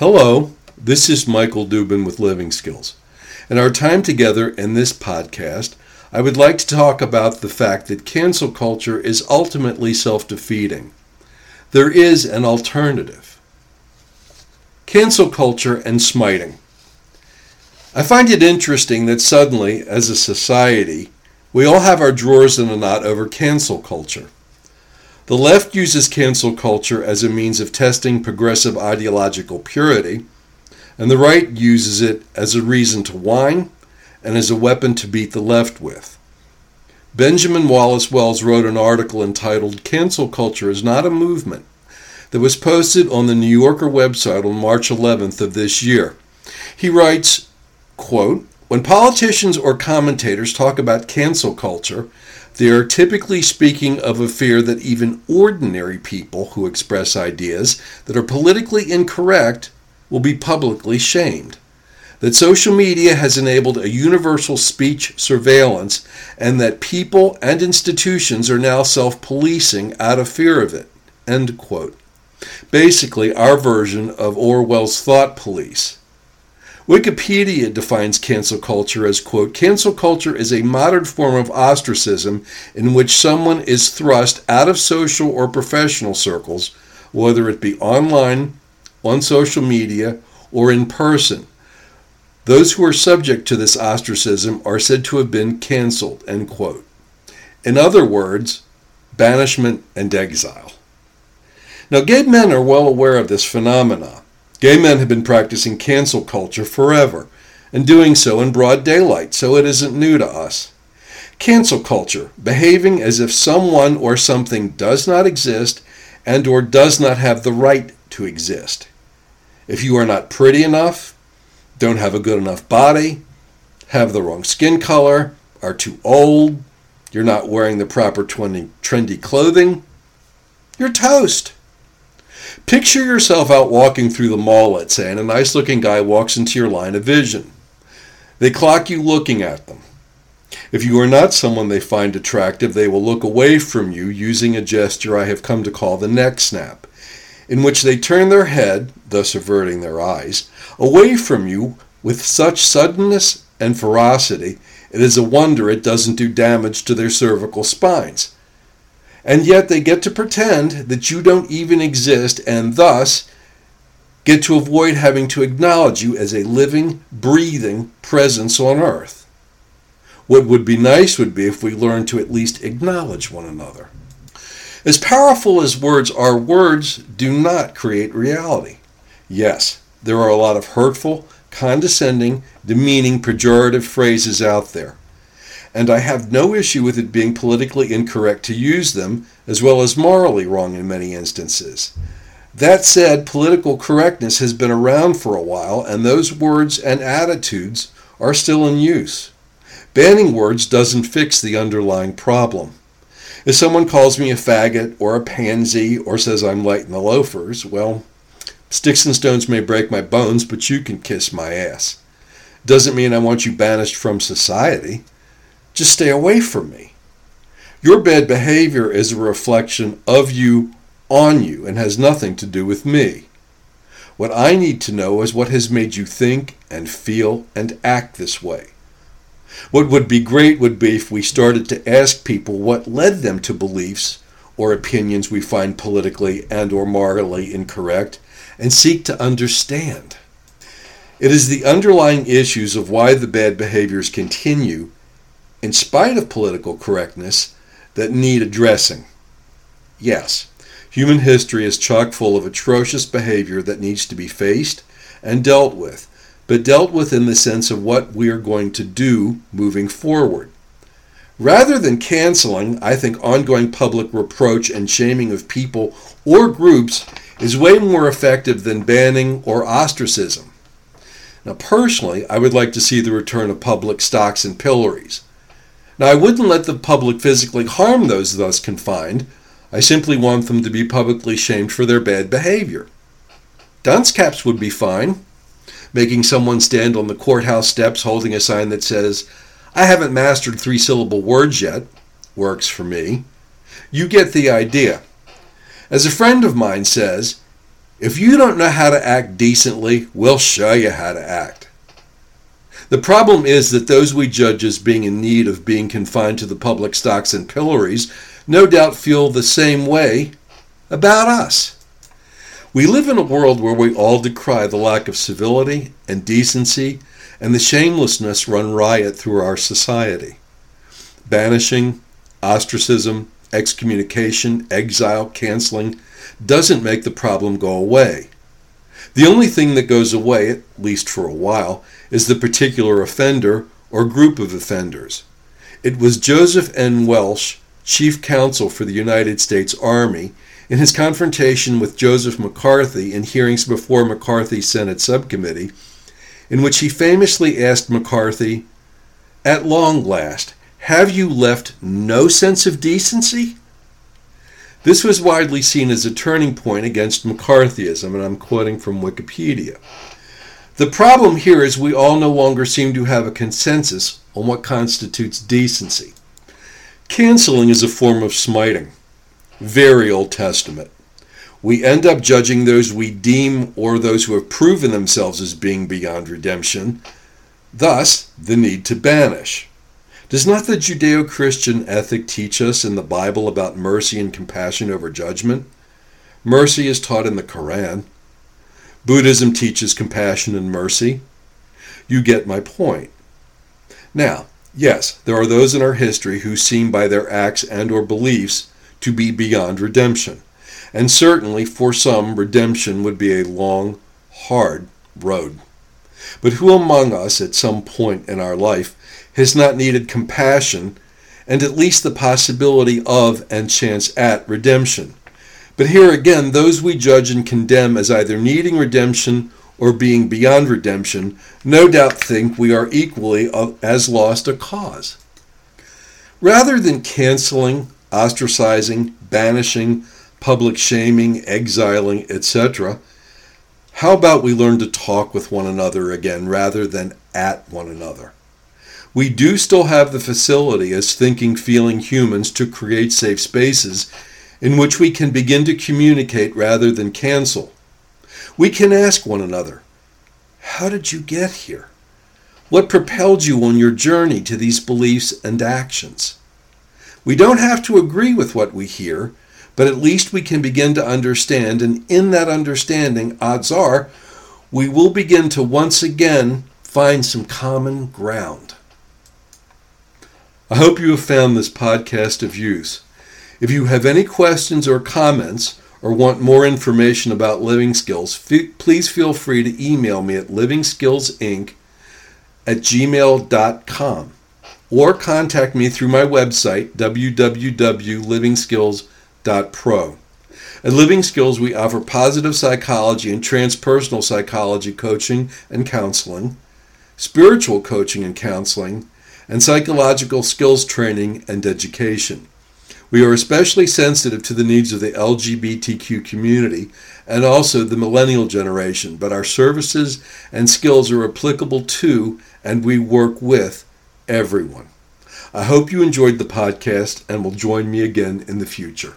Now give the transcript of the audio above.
Hello, this is Michael Dubin with Living Skills. In our time together in this podcast, I would like to talk about the fact that cancel culture is ultimately self defeating. There is an alternative. Cancel culture and smiting. I find it interesting that suddenly, as a society, we all have our drawers in a knot over cancel culture. The left uses cancel culture as a means of testing progressive ideological purity, and the right uses it as a reason to whine and as a weapon to beat the left with. Benjamin Wallace Wells wrote an article entitled Cancel Culture is Not a Movement that was posted on the New Yorker website on March 11th of this year. He writes, quote, When politicians or commentators talk about cancel culture, they are typically speaking of a fear that even ordinary people who express ideas that are politically incorrect will be publicly shamed. That social media has enabled a universal speech surveillance and that people and institutions are now self policing out of fear of it. End quote. Basically, our version of Orwell's thought police. Wikipedia defines cancel culture as, quote, cancel culture is a modern form of ostracism in which someone is thrust out of social or professional circles, whether it be online, on social media, or in person. Those who are subject to this ostracism are said to have been canceled, end quote. In other words, banishment and exile. Now, gay men are well aware of this phenomenon. Gay men have been practicing cancel culture forever, and doing so in broad daylight, so it isn't new to us. Cancel culture, behaving as if someone or something does not exist and or does not have the right to exist. If you are not pretty enough, don't have a good enough body, have the wrong skin color, are too old, you're not wearing the proper trendy clothing, you're toast. Picture yourself out walking through the mall, let's say, and a nice looking guy walks into your line of vision. They clock you looking at them. If you are not someone they find attractive, they will look away from you using a gesture I have come to call the neck snap, in which they turn their head, thus averting their eyes, away from you with such suddenness and ferocity, it is a wonder it doesn't do damage to their cervical spines and yet they get to pretend that you don't even exist and thus get to avoid having to acknowledge you as a living, breathing presence on earth. What would be nice would be if we learned to at least acknowledge one another. As powerful as words are, words do not create reality. Yes, there are a lot of hurtful, condescending, demeaning, pejorative phrases out there and I have no issue with it being politically incorrect to use them, as well as morally wrong in many instances. That said, political correctness has been around for a while, and those words and attitudes are still in use. Banning words doesn't fix the underlying problem. If someone calls me a faggot or a pansy or says I'm light in the loafers, well, sticks and stones may break my bones, but you can kiss my ass. Doesn't mean I want you banished from society. Just stay away from me. Your bad behavior is a reflection of you on you and has nothing to do with me. What I need to know is what has made you think and feel and act this way. What would be great would be if we started to ask people what led them to beliefs or opinions we find politically and or morally incorrect and seek to understand. It is the underlying issues of why the bad behaviors continue in spite of political correctness, that need addressing. Yes, human history is chock full of atrocious behavior that needs to be faced and dealt with, but dealt with in the sense of what we are going to do moving forward. Rather than canceling, I think ongoing public reproach and shaming of people or groups is way more effective than banning or ostracism. Now, personally, I would like to see the return of public stocks and pillories. Now, I wouldn't let the public physically harm those thus confined. I simply want them to be publicly shamed for their bad behavior. Dunce caps would be fine. Making someone stand on the courthouse steps holding a sign that says, I haven't mastered three syllable words yet, works for me. You get the idea. As a friend of mine says, If you don't know how to act decently, we'll show you how to act. The problem is that those we judge as being in need of being confined to the public stocks and pillories no doubt feel the same way about us. We live in a world where we all decry the lack of civility and decency and the shamelessness run riot through our society. Banishing, ostracism, excommunication, exile, canceling doesn't make the problem go away. The only thing that goes away, at least for a while, is the particular offender or group of offenders. It was Joseph N. Welch, Chief Counsel for the United States Army, in his confrontation with Joseph McCarthy in hearings before McCarthy's Senate subcommittee, in which he famously asked McCarthy, At long last, have you left no sense of decency? This was widely seen as a turning point against McCarthyism, and I'm quoting from Wikipedia. The problem here is we all no longer seem to have a consensus on what constitutes decency. Canceling is a form of smiting, very Old Testament. We end up judging those we deem or those who have proven themselves as being beyond redemption, thus, the need to banish. Does not the Judeo Christian ethic teach us in the Bible about mercy and compassion over judgment? Mercy is taught in the Koran. Buddhism teaches compassion and mercy. You get my point. Now, yes, there are those in our history who seem by their acts and or beliefs to be beyond redemption. And certainly for some redemption would be a long, hard road. But who among us at some point in our life has not needed compassion and at least the possibility of and chance at redemption. But here again, those we judge and condemn as either needing redemption or being beyond redemption no doubt think we are equally as lost a cause. Rather than canceling, ostracizing, banishing, public shaming, exiling, etc., how about we learn to talk with one another again rather than at one another? We do still have the facility as thinking, feeling humans to create safe spaces in which we can begin to communicate rather than cancel. We can ask one another, How did you get here? What propelled you on your journey to these beliefs and actions? We don't have to agree with what we hear, but at least we can begin to understand, and in that understanding, odds are, we will begin to once again find some common ground. I hope you have found this podcast of use. If you have any questions or comments or want more information about Living Skills, f- please feel free to email me at livingskillsinc at gmail.com or contact me through my website, www.livingskills.pro. At Living Skills, we offer positive psychology and transpersonal psychology coaching and counseling, spiritual coaching and counseling, and psychological skills training and education. We are especially sensitive to the needs of the LGBTQ community and also the millennial generation, but our services and skills are applicable to and we work with everyone. I hope you enjoyed the podcast and will join me again in the future.